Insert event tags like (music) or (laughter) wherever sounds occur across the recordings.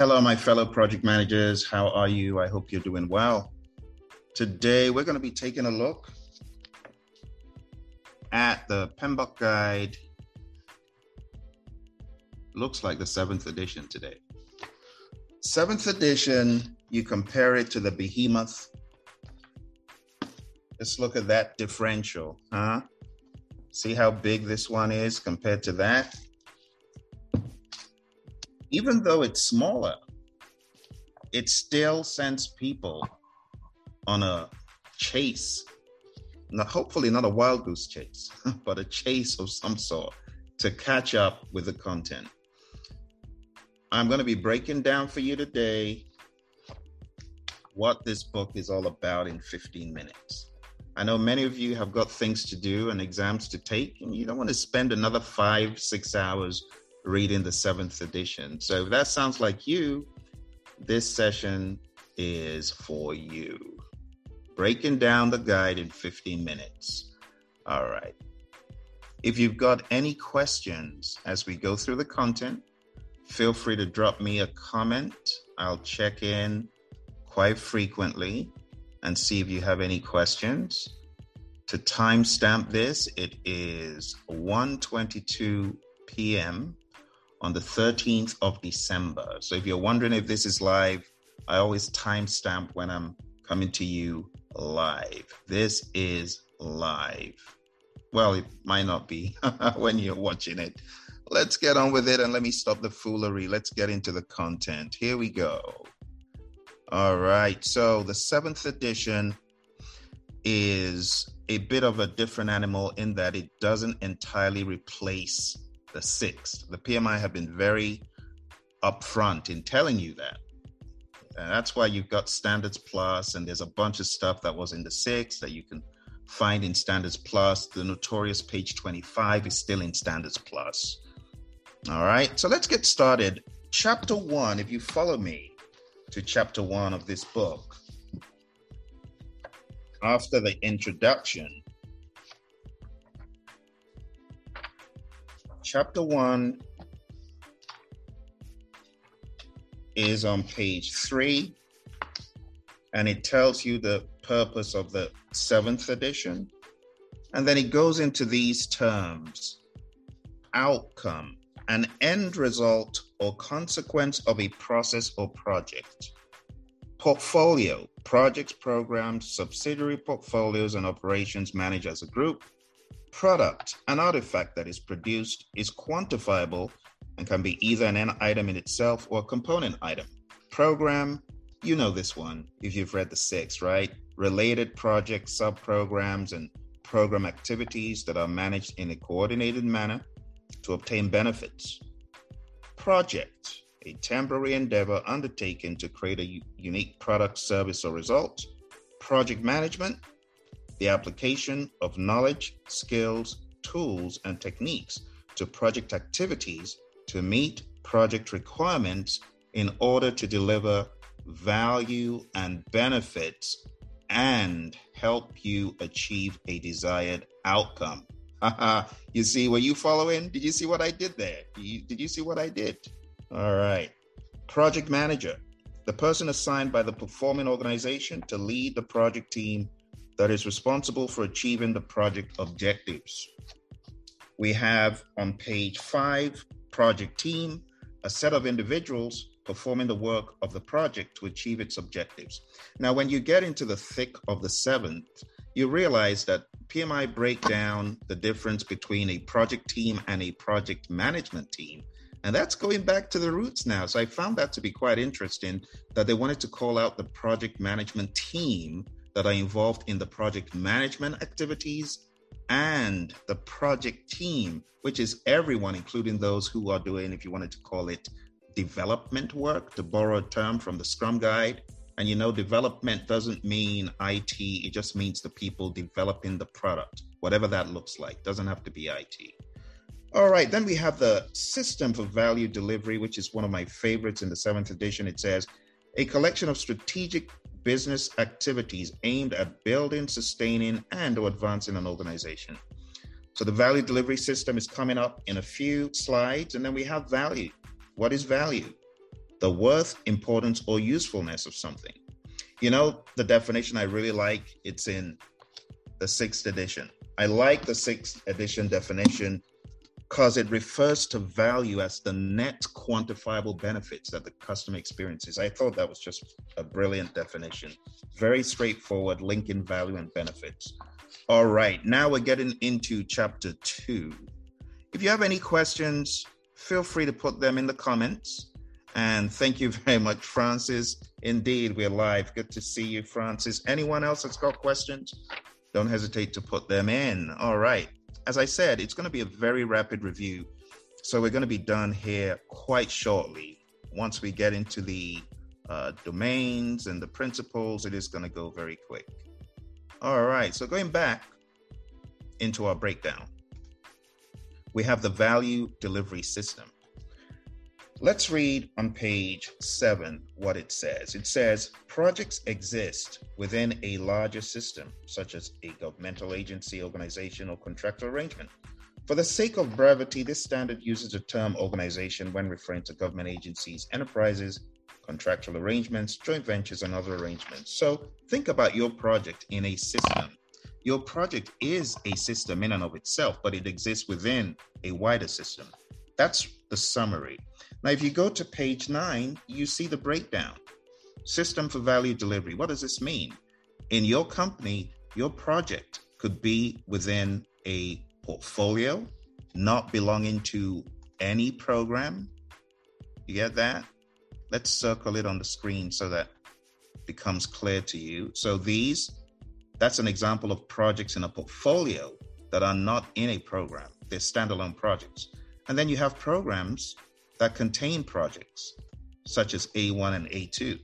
Hello, my fellow project managers. How are you? I hope you're doing well. Today, we're going to be taking a look at the PMBOK Guide. Looks like the seventh edition today. Seventh edition, you compare it to the Behemoth. Let's look at that differential, huh? See how big this one is compared to that? Even though it's smaller, it still sends people on a chase. Now, hopefully, not a wild goose chase, (laughs) but a chase of some sort to catch up with the content. I'm going to be breaking down for you today what this book is all about in 15 minutes. I know many of you have got things to do and exams to take, and you don't want to spend another five, six hours reading the seventh edition. So if that sounds like you, this session is for you. Breaking down the guide in 15 minutes. All right. If you've got any questions as we go through the content, feel free to drop me a comment. I'll check in quite frequently and see if you have any questions. To timestamp this, it is 1:22 p.m on the 13th of December. So if you're wondering if this is live, I always timestamp when I'm coming to you live. This is live. Well, it might not be (laughs) when you're watching it. Let's get on with it and let me stop the foolery. Let's get into the content. Here we go. All right. So the seventh edition is a bit of a different animal in that it doesn't entirely replace the sixth. The PMI have been very upfront in telling you that. And that's why you've got Standards Plus, and there's a bunch of stuff that was in the six that you can find in Standards Plus. The notorious page 25 is still in Standards Plus. All right, so let's get started. Chapter one, if you follow me to chapter one of this book, after the introduction, chapter one is on page three, and it tells you the purpose of the seventh edition. And then it goes into these terms outcome, an end result or consequence of a process or project. Portfolio, projects, programs, subsidiary portfolios, and operations managed as a group product, an artifact that is produced, is quantifiable and can be either an item in itself or a component item. Program, you know this one if you've read the six, right? Related projects, subprograms, and program activities that are managed in a coordinated manner to obtain benefits. Project, a temporary endeavor undertaken to create a u- unique product, service, or result. Project management, the application of knowledge, skills, tools, and techniques to project activities to meet project requirements in order to deliver value and benefits and help you achieve a desired outcome. (laughs) you see, were you following? Did you see what I did there? Did you, did you see what I did? All right. Project manager, the person assigned by the performing organization to lead the project team that is responsible for achieving the project objectives. We have on page five, project team, a set of individuals performing the work of the project to achieve its objectives. Now, when you get into the thick of the seventh, you realize that PMI break down the difference between a project team and a project management team. And that's going back to the roots now. So I found that to be quite interesting that they wanted to call out the project management team that are involved in the project management activities and the project team, which is everyone, including those who are doing, if you wanted to call it development work, to borrow a term from the Scrum Guide. And you know, development doesn't mean IT, it just means the people developing the product, whatever that looks like. Doesn't have to be IT. All right, then we have the system for value delivery, which is one of my favorites in the seventh edition. It says a collection of strategic business activities aimed at building, sustaining, and or advancing an organization. So the value delivery system is coming up in a few slides, and then we have value. What is value? The worth, importance, or usefulness of something. You know, the definition I really like, it's in the sixth edition. I like the sixth edition definition because it refers to value as the net quantifiable benefits that the customer experiences. I thought that was just a brilliant definition. Very straightforward, linking value and benefits. All right, now we're getting into chapter two. If you have any questions, feel free to put them in the comments. And thank you (laughs) very much, Francis. Indeed, we're live. Good to see you, Francis. Anyone else that's got questions? Don't hesitate to put them in. All right as I said, it's going to be a very rapid review. So we're going to be done here quite shortly. Once we get into the uh, domains and the principles, it is going to go very quick. All right, so going back into our breakdown, we have the value delivery system. Let's read on page seven what it says. It says projects exist within a larger system, such as a governmental agency, organization, or contractual arrangement. For the sake of brevity, this standard uses the term organization when referring to government agencies, enterprises, contractual arrangements, joint ventures, and other arrangements. So think about your project in a system. Your project is a system in and of itself, but it exists within a wider system. That's the summary. Now, if you go to page nine, you see the breakdown. System for value delivery. What does this mean? In your company, your project could be within a portfolio, not belonging to any program. You get that? Let's circle it on the screen so that becomes clear to you. So these, that's an example of projects in a portfolio that are not in a program. They're standalone projects. And then you have programs that contain projects such as A1 and A2.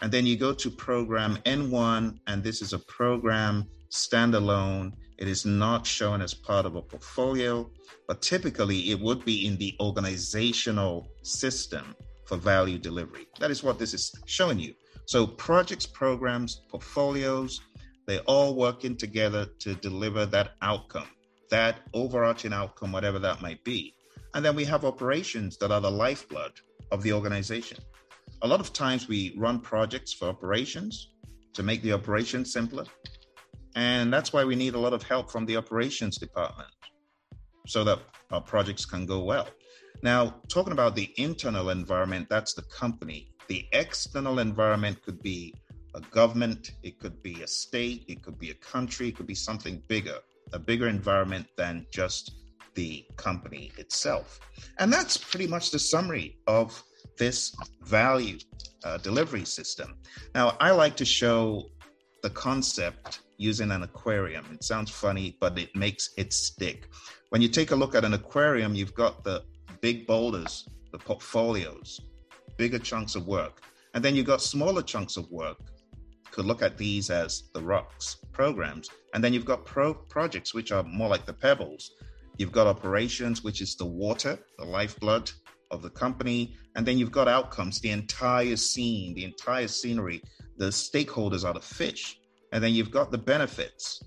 And then you go to program N1, and this is a program standalone. It is not shown as part of a portfolio, but typically it would be in the organizational system for value delivery. That is what this is showing you. So, projects, programs, portfolios, they're all working together to deliver that outcome, that overarching outcome, whatever that might be. And then we have operations that are the lifeblood of the organization. A lot of times we run projects for operations to make the operation simpler. And that's why we need a lot of help from the operations department so that our projects can go well. Now, talking about the internal environment, that's the company. The external environment could be a government, it could be a state, it could be a country, it could be something bigger, a bigger environment than just the company itself. And that's pretty much the summary of this value uh, delivery system. Now, I like to show the concept using an aquarium. It sounds funny, but it makes it stick. When you take a look at an aquarium, you've got the big boulders, the portfolios, bigger chunks of work. And then you've got smaller chunks of work. Could look at these as the rocks, programs. And then you've got pro projects, which are more like the pebbles. You've got operations, which is the water, the lifeblood of the company. And then you've got outcomes, the entire scene, the entire scenery. The stakeholders are the fish. And then you've got the benefits,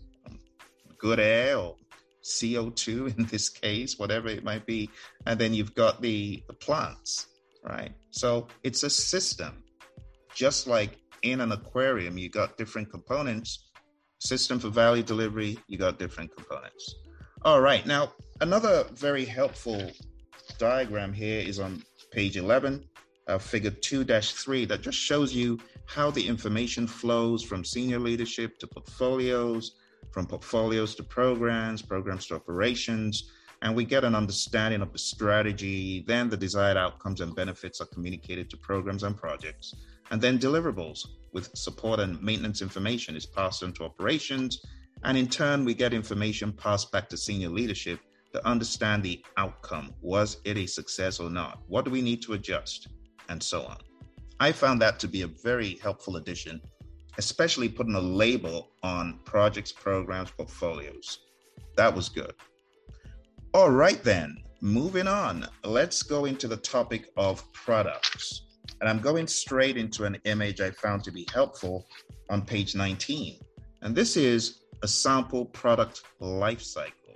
good air or CO2 (laughs) in this case, whatever it might be. And then you've got the, the plants, right? So it's a system. Just like in an aquarium, you got different components. System for value delivery, you got different components. All right. Now, another very helpful diagram here is on page 11, uh, figure 2 3, that just shows you how the information flows from senior leadership to portfolios, from portfolios to programs, programs to operations, and we get an understanding of the strategy. Then the desired outcomes and benefits are communicated to programs and projects. And then deliverables with support and maintenance information is passed on to operations. And in turn, we get information passed back to senior leadership to understand the outcome. Was it a success or not? What do we need to adjust? And so on. I found that to be a very helpful addition, especially putting a label on projects, programs, portfolios. That was good. All right, then, moving on. Let's go into the topic of products. And I'm going straight into an image I found to be helpful on page 19. And this is a sample product life cycle.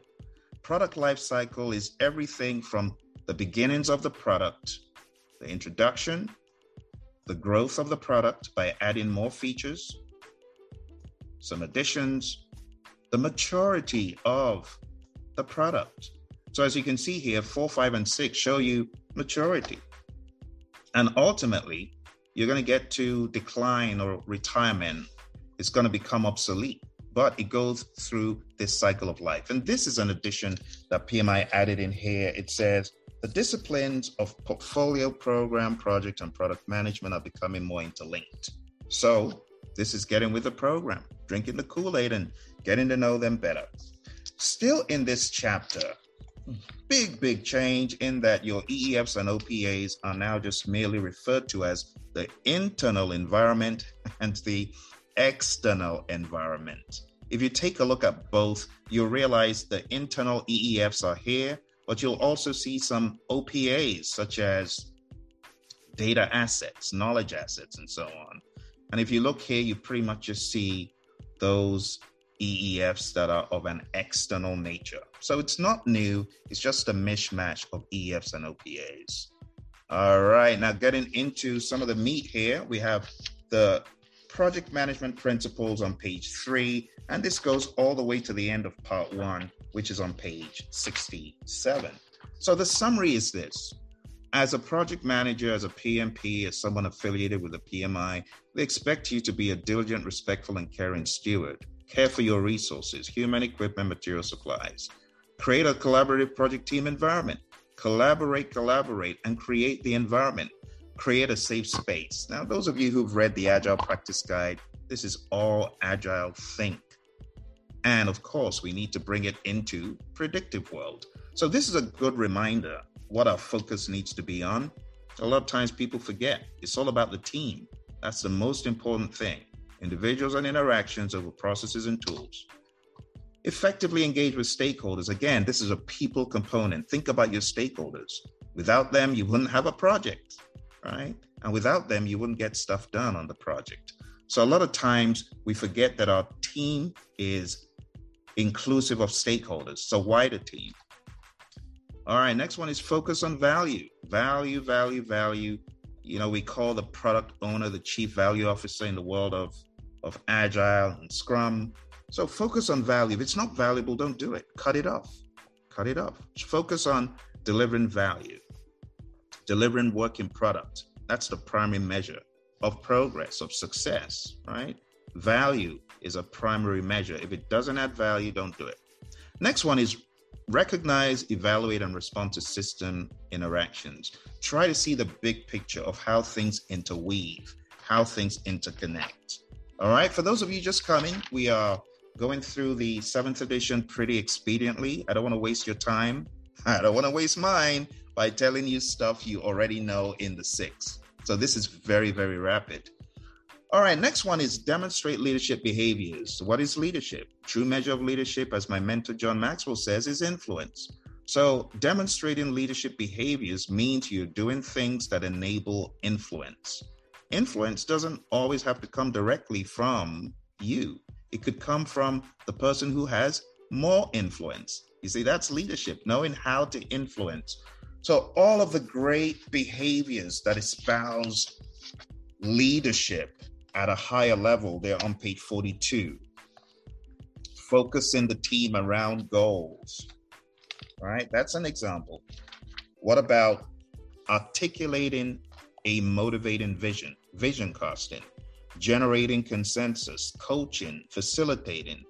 Product life cycle is everything from the beginnings of the product, the introduction, the growth of the product by adding more features, some additions, the maturity of the product, so as you can see here, four, five, and six show you maturity. And ultimately, you're going to get to decline or retirement. It's going to become obsolete, but it goes through this cycle of life. And this is an addition that PMI added in here. It says the disciplines of portfolio, program, project, and product management are becoming more interlinked. So this is getting with the program, drinking the Kool Aid and getting to know them better. Still in this chapter, big, big change in that your EEFs and OPAs are now just merely referred to as the internal environment (laughs) and the external environment. If you take a look at both, you'll realize the internal EEFs are here, but you'll also see some OPAs such as data assets, knowledge assets, and so on. And if you look here, you pretty much just see those EEFs that are of an external nature. So it's not new, it's just a mishmash of EFs and OPAs. All right, now getting into some of the meat here, we have the project management principles on page three, and this goes all the way to the end of part one, which is on page 67. So the summary is this as a project manager, as a PMP, as someone affiliated with a PMI, they expect you to be a diligent, respectful, and caring steward care for your resources, human equipment, material supplies. Create a collaborative project team environment. Collaborate, collaborate, and create the environment. Create a safe space. Now, those of you who've read the Agile Practice Guide, this is all Agile Think. And of course, we need to bring it into predictive world. So this is a good reminder what our focus needs to be on. A lot of times people forget it's all about the team. That's the most important thing individuals and interactions over processes and tools. Effectively engage with stakeholders. Again, this is a people component. Think about your stakeholders. Without them, you wouldn't have a project, right? And without them, you wouldn't get stuff done on the project. So a lot of times we forget that our team is inclusive of stakeholders, so wider team. All right, next one is focus on value. Value, value, value. You know, we call the product owner the chief value officer in the world of of agile and scrum. So focus on value. If it's not valuable, don't do it. Cut it off. Cut it off. Focus on delivering value, delivering working product. That's the primary measure of progress, of success, right? Value is a primary measure. If it doesn't add value, don't do it. Next one is recognize, evaluate, and respond to system interactions. Try to see the big picture of how things interweave, how things interconnect. All right, for those of you just coming, we are going through the seventh edition pretty expediently. I don't want to waste your time. (laughs) I don't want to waste mine by telling you stuff you already know in the six. So this is very, very rapid. All right, next one is demonstrate leadership behaviors. What is leadership? True measure of leadership, as my mentor John Maxwell says, is influence. So, demonstrating leadership behaviors means you're doing things that enable influence influence doesn't always have to come directly from you. It could come from the person who has more influence. You see, that's leadership, knowing how to influence. So, all of the great behaviors that espouse leadership at a higher level, they're on page 42. Focusing the team around goals. Right? That's an example. What about articulating a motivating vision, vision casting, generating consensus, coaching, facilitating,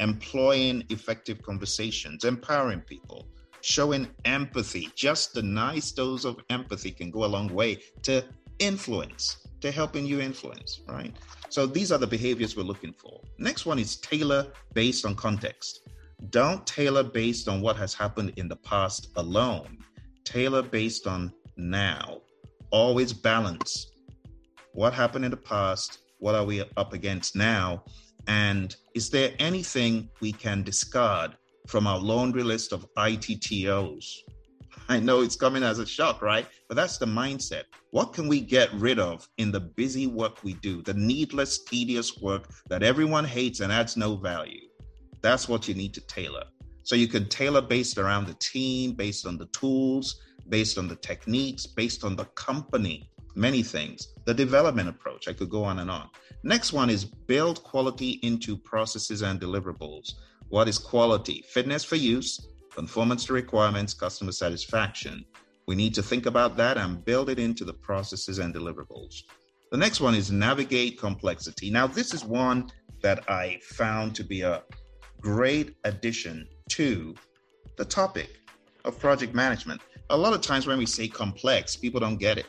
employing effective conversations, empowering people, showing empathy. Just a nice dose of empathy can go a long way to influence, to helping you influence, right? So these are the behaviors we're looking for. Next one is tailor based on context. Don't tailor based on what has happened in the past alone. Tailor based on now. Always balance what happened in the past, what are we up against now, and is there anything we can discard from our laundry list of ITTOs? I know it's coming as a shock, right? But that's the mindset. What can we get rid of in the busy work we do, the needless, tedious work that everyone hates and adds no value? That's what you need to tailor. So you can tailor based around the team, based on the tools, based on the techniques, based on the company, many things. The development approach, I could go on and on. Next one is build quality into processes and deliverables. What is quality? Fitness for use, conformance to requirements, customer satisfaction. We need to think about that and build it into the processes and deliverables. The next one is navigate complexity. Now, this is one that I found to be a great addition to the topic of project management. A lot of times when we say complex, people don't get it.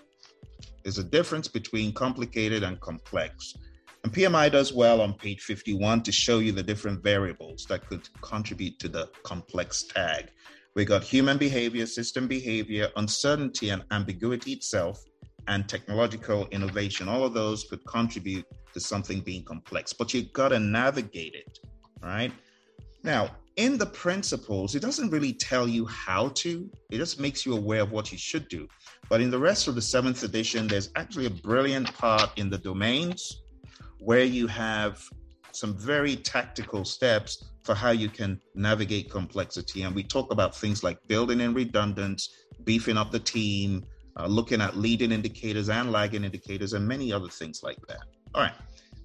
There's a difference between complicated and complex. And PMI does well on page 51 to show you the different variables that could contribute to the complex tag. We got human behavior, system behavior, uncertainty and ambiguity itself, and technological innovation. All of those could contribute to something being complex, but you've got to navigate it, right? Now, in the principles, it doesn't really tell you how to, it just makes you aware of what you should do. But in the rest of the seventh edition, there's actually a brilliant part in the domains where you have some very tactical steps for how you can navigate complexity. And we talk about things like building in redundance, beefing up the team, uh, looking at leading indicators and lagging indicators, and many other things like that. All right.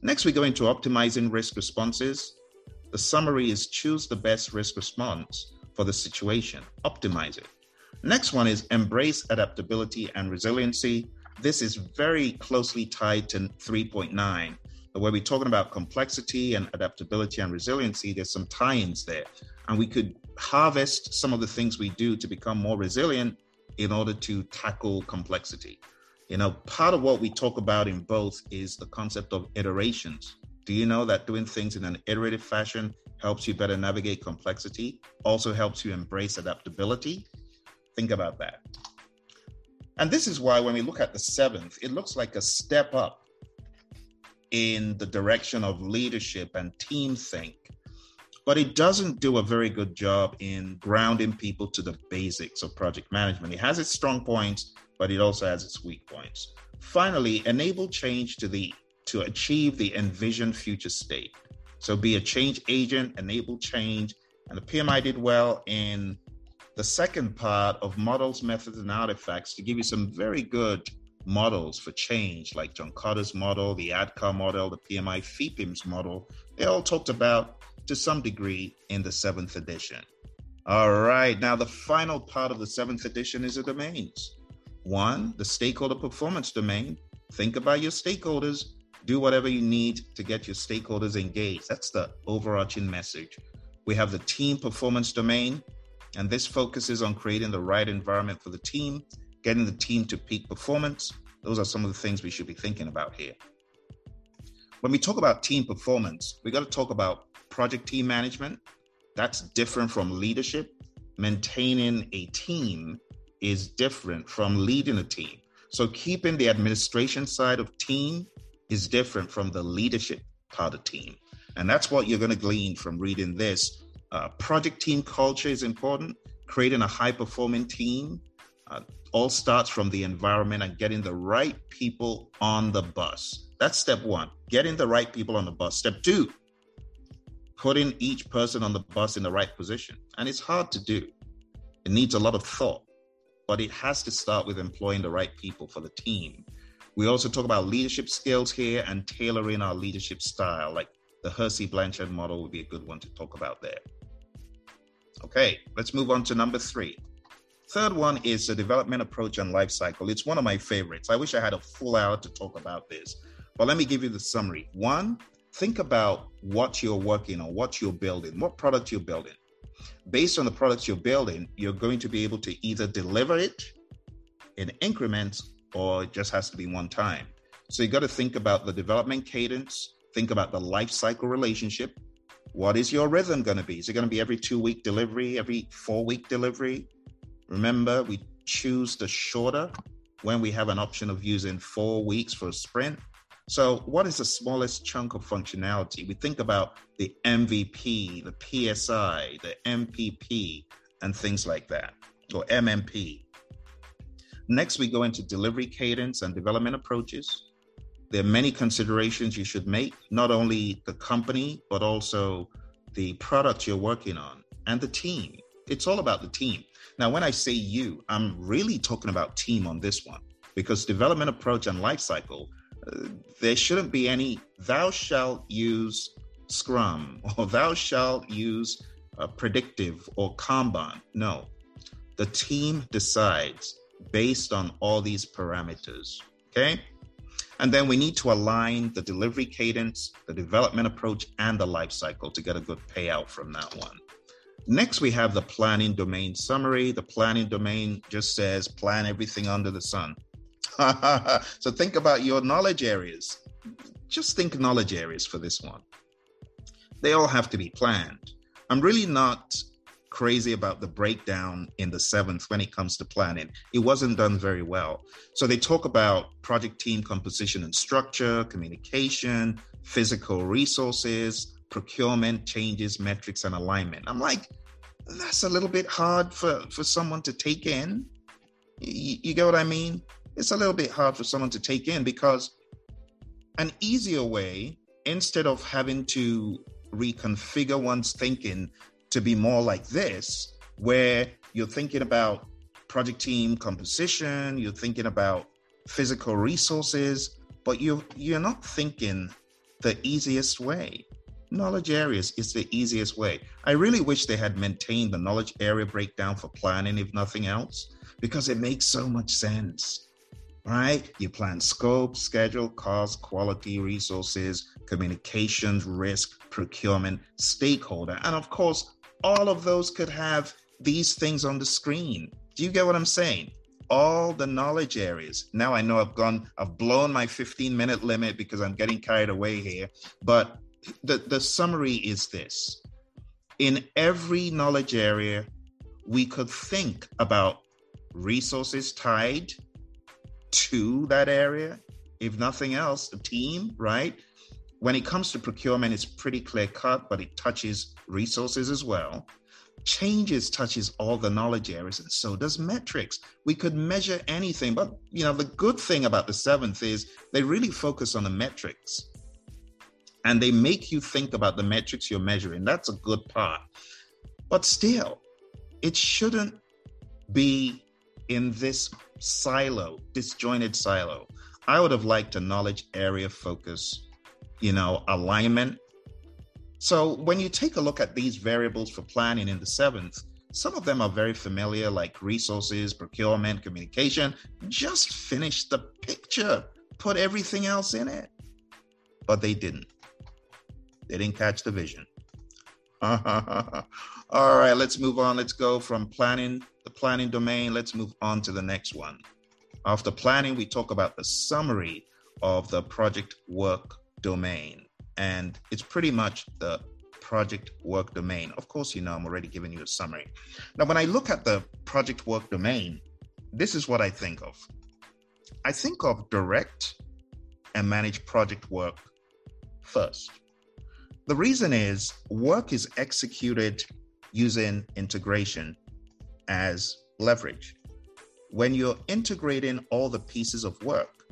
Next, we go into optimizing risk responses. The summary is choose the best risk response for the situation, optimize it. Next one is embrace adaptability and resiliency. This is very closely tied to 3.9 where we're talking about complexity and adaptability and resiliency, there's some tie ins there. And we could harvest some of the things we do to become more resilient in order to tackle complexity. You know, part of what we talk about in both is the concept of iterations. Do you know that doing things in an iterative fashion helps you better navigate complexity, also helps you embrace adaptability? Think about that. And this is why when we look at the seventh, it looks like a step up in the direction of leadership and team think, but it doesn't do a very good job in grounding people to the basics of project management. It has its strong points, but it also has its weak points. Finally, enable change to the to achieve the envisioned future state. So be a change agent, enable change, and the PMI did well in the second part of models, methods, and artifacts to give you some very good models for change, like John Kotter's model, the ADKAR model, the PMI FEPIMS model, they all talked about to some degree in the seventh edition. All right, now the final part of the seventh edition is the domains. One, the stakeholder performance domain. Think about your stakeholders, do whatever you need to get your stakeholders engaged. That's the overarching message. We have the team performance domain, and this focuses on creating the right environment for the team getting the team to peak performance. Those are some of the things we should be thinking about here. When we talk about team performance, we got to talk about project team management. That's different from leadership. Maintaining a team is different from leading a team. So, keeping the administration side of team is different from the leadership part of the team. And that's what you're going to glean from reading this. Uh, project team culture is important. Creating a high performing team uh, all starts from the environment and getting the right people on the bus. That's step one, getting the right people on the bus. Step two, putting each person on the bus in the right position. And it's hard to do, it needs a lot of thought, but it has to start with employing the right people for the team. We also talk about leadership skills here and tailoring our leadership style, like the Hersey Blanchard model would be a good one to talk about there. Okay, let's move on to number three Third one is the development approach and life cycle. It's one of my favorites. I wish I had a full hour to talk about this. But let me give you the summary. One, think about what you're working on, what you're building, what product you're building. Based on the products you're building, you're going to be able to either deliver it in increments or it just has to be one time. So you got to think about the development cadence, think about the life cycle relationship. What is your rhythm going to be? Is it going to be every two week delivery, every four week delivery? Remember, we choose the shorter when we have an option of using four weeks for a sprint. So, what is the smallest chunk of functionality? We think about the MVP, the PSI, the MPP, and things like that, or MMP. Next, we go into delivery cadence and development approaches. There are many considerations you should make, not only the company, but also the product you're working on and the team. It's all about the team. Now, when I say you, I'm really talking about team on this one because development approach and life cycle, uh, there shouldn't be any thou shalt use Scrum (laughs) or thou shalt use uh, predictive or Kanban. No, the team decides based on all these parameters. Okay. And then we need to align the delivery cadence, the development approach, and the life cycle to get a good payout from that one. Next, we have the planning domain summary. The planning domain just says plan everything under the sun. (laughs) so think about your knowledge areas. Just think knowledge areas for this one. They all have to be planned. I'm really not crazy about the breakdown in the seventh when it comes to planning. It wasn't done very well. So they talk about project team composition and structure, communication, physical resources, procurement, changes, metrics, and alignment. I'm like, that's a little bit hard for, for someone to take in. You, you get what I mean? It's a little bit hard for someone to take in because an easier way, instead of having to reconfigure one's thinking to be more like this, where you're thinking about project team composition, you're thinking about physical resources, but you you're not thinking the easiest way. Knowledge areas is the easiest way. I really wish they had maintained the knowledge area breakdown for planning, if nothing else, because it makes so much sense right? You plan scope, schedule, cost, quality, resources, communications, risk, procurement, stakeholder, and of course, all of those could have these things on the screen. Do you get what I'm saying? All the knowledge areas. Now I know I've gone, I've blown my 15 minute limit because I'm getting carried away here. But the, the summary is this in every knowledge area, we could think about resources tied to that area. If nothing else, the team, right? When it comes to procurement, it's pretty clear cut, but it touches resources as well. Changes touches all the knowledge areas, and so does metrics. We could measure anything, but you know, the good thing about the seventh is they really focus on the metrics. And they make you think about the metrics you're measuring. That's a good part. But still, it shouldn't be in this silo, disjointed silo. I would have liked a knowledge area focus you know, alignment. So when you take a look at these variables for planning in the seventh, some of them are very familiar, like resources, procurement, communication. Just finish the picture, put everything else in it. But they didn't. They didn't catch the vision. (laughs) All right, let's move on. Let's go from planning, the planning domain. Let's move on to the next one. After planning, we talk about the summary of the project work domain. And it's pretty much the project work domain. Of course, you know, I'm already giving you a summary. Now, when I look at the project work domain, this is what I think of I think of direct and manage project work first. The reason is work is executed using integration as leverage. When you're integrating all the pieces of work,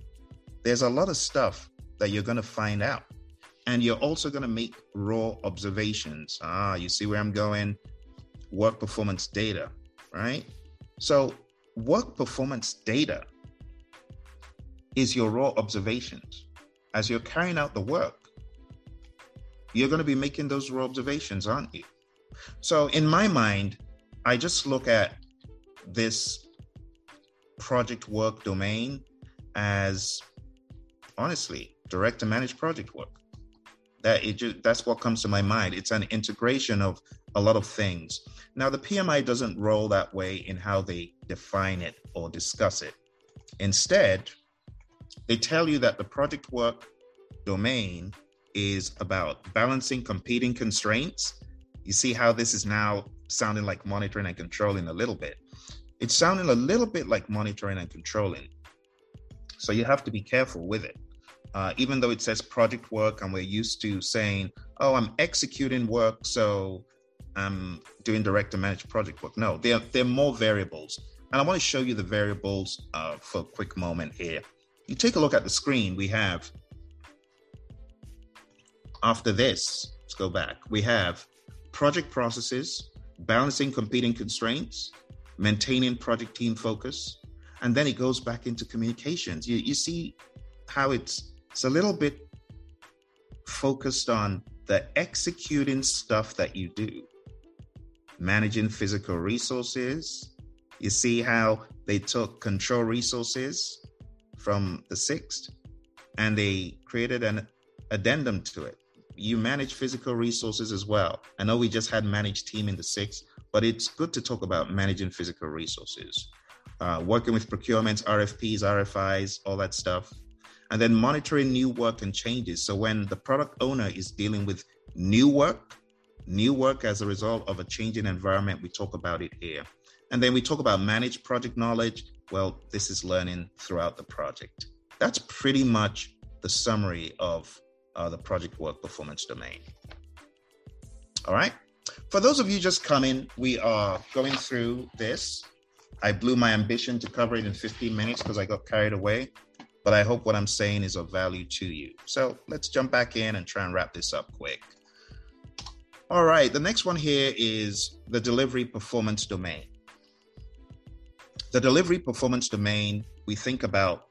there's a lot of stuff that you're going to find out. And you're also going to make raw observations. Ah, you see where I'm going? Work performance data, right? So, work performance data is your raw observations. As you're carrying out the work, you're going to be making those raw observations, aren't you? So, in my mind, I just look at this project work domain as honestly direct and manage project work. That it just, that's what comes to my mind. It's an integration of a lot of things. Now, the PMI doesn't roll that way in how they define it or discuss it. Instead, they tell you that the project work domain is about balancing competing constraints. You see how this is now sounding like monitoring and controlling a little bit. It's sounding a little bit like monitoring and controlling. So you have to be careful with it. Uh, even though it says project work and we're used to saying, oh, I'm executing work, so I'm doing direct and managed project work. No, there, there are more variables. And I want to show you the variables uh, for a quick moment here. You take a look at the screen, we have, after this, let's go back, we have project processes, balancing competing constraints, maintaining project team focus, and then it goes back into communications. You, you see how it's it's a little bit focused on the executing stuff that you do, managing physical resources. You see how they took control resources from the sixth and they created an addendum to it. You manage physical resources as well. I know we just had managed team in the sixth, but it's good to talk about managing physical resources, uh, working with procurements, RFPs, RFIs, all that stuff and then monitoring new work and changes. So when the product owner is dealing with new work, new work as a result of a changing environment, we talk about it here. And then we talk about managed project knowledge. Well, this is learning throughout the project. That's pretty much the summary of uh, the project work performance domain. All right. For those of you just coming, we are going through this. I blew my ambition to cover it in 15 minutes because I got carried away but I hope what I'm saying is of value to you. So let's jump back in and try and wrap this up quick. All right, the next one here is the delivery performance domain. The delivery performance domain, we think about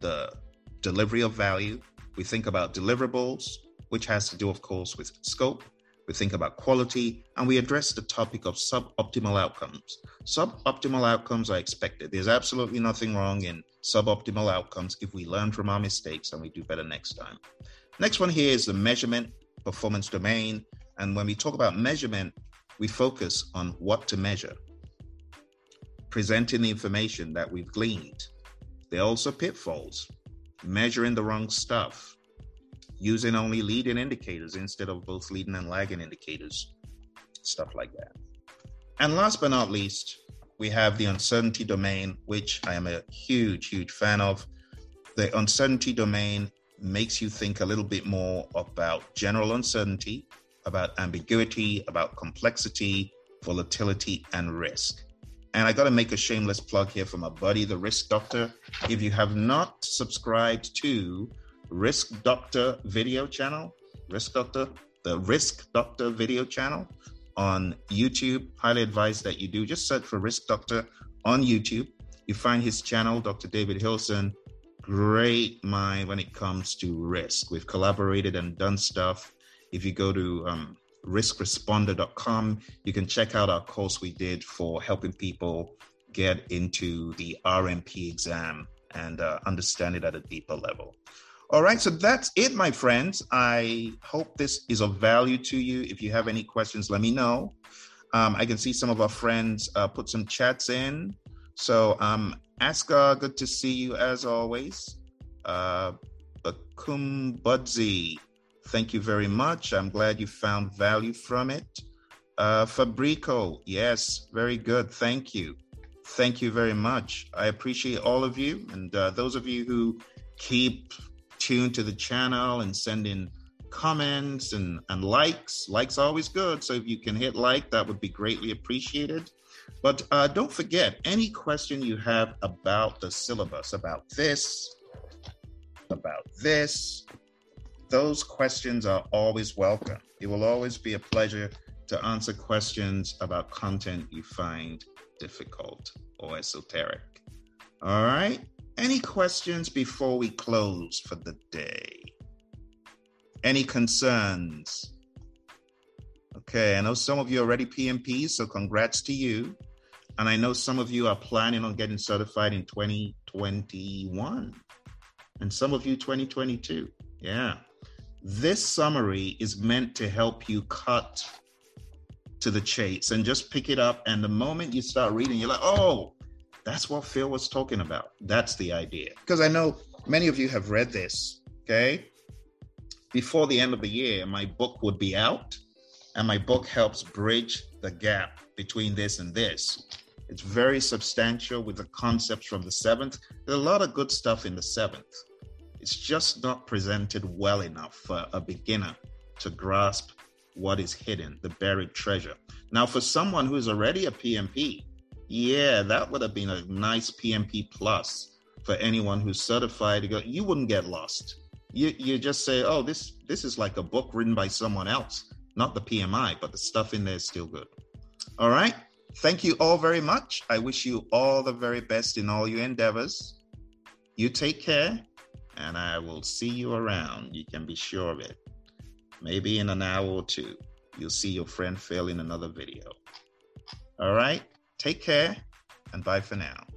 the delivery of value, we think about deliverables, which has to do, of course, with scope, we think about quality, and we address the topic of suboptimal outcomes. Suboptimal outcomes are expected. There's absolutely nothing wrong in suboptimal outcomes if we learn from our mistakes and we do better next time. Next one here is the measurement performance domain. And when we talk about measurement, we focus on what to measure, presenting the information that we've gleaned. There are also pitfalls, measuring the wrong stuff, using only leading indicators instead of both leading and lagging indicators, stuff like that. And last but not least, we have the uncertainty domain, which I am a huge, huge fan of. The uncertainty domain makes you think a little bit more about general uncertainty, about ambiguity, about complexity, volatility, and risk. And I got to make a shameless plug here for my buddy, the Risk Doctor. If you have not subscribed to Risk Doctor video channel, Risk Doctor, the Risk Doctor video channel on YouTube, highly advise that you do. Just search for Risk Doctor on YouTube. You find his channel, Dr. David Hillson. Great mind when it comes to risk. We've collaborated and done stuff. If you go to um, riskresponder.com, you can check out our course we did for helping people get into the RMP exam and uh, understand it at a deeper level. All right, so that's it, my friends. I hope this is of value to you. If you have any questions, let me know. Um, I can see some of our friends uh, put some chats in. So, um, Aska, good to see you as always. Uh, Bakum Budzi, thank you very much. I'm glad you found value from it. Uh, Fabrico, yes, very good. Thank you. Thank you very much. I appreciate all of you and uh, those of you who keep tune to the channel and send in comments and, and likes. Likes always good. So if you can hit like, that would be greatly appreciated. But uh, don't forget any question you have about the syllabus, about this, about this, those questions are always welcome. It will always be a pleasure to answer questions about content you find difficult or esoteric. All right. Any questions before we close for the day? Any concerns? Okay, I know some of you are already PMPs, so congrats to you. And I know some of you are planning on getting certified in 2021. and some of you 2022. Yeah. This summary is meant to help you cut to the chase and just pick it up. And the moment you start reading, you're like, oh, that's what Phil was talking about. That's the idea. Because I know many of you have read this, okay? Before the end of the year, my book would be out, and my book helps bridge the gap between this and this. It's very substantial with the concepts from the seventh. There's a lot of good stuff in the seventh. It's just not presented well enough for a beginner to grasp what is hidden, the buried treasure. Now, for someone who's already a PMP, yeah, that would have been a nice PMP plus for anyone who's certified to go. You wouldn't get lost. You you just say, oh, this this is like a book written by someone else, not the PMI, but the stuff in there is still good. All right. Thank you all very much. I wish you all the very best in all your endeavors. You take care, and I will see you around. You can be sure of it. Maybe in an hour or two, you'll see your friend Phil in another video. All right. Take care and bye for now.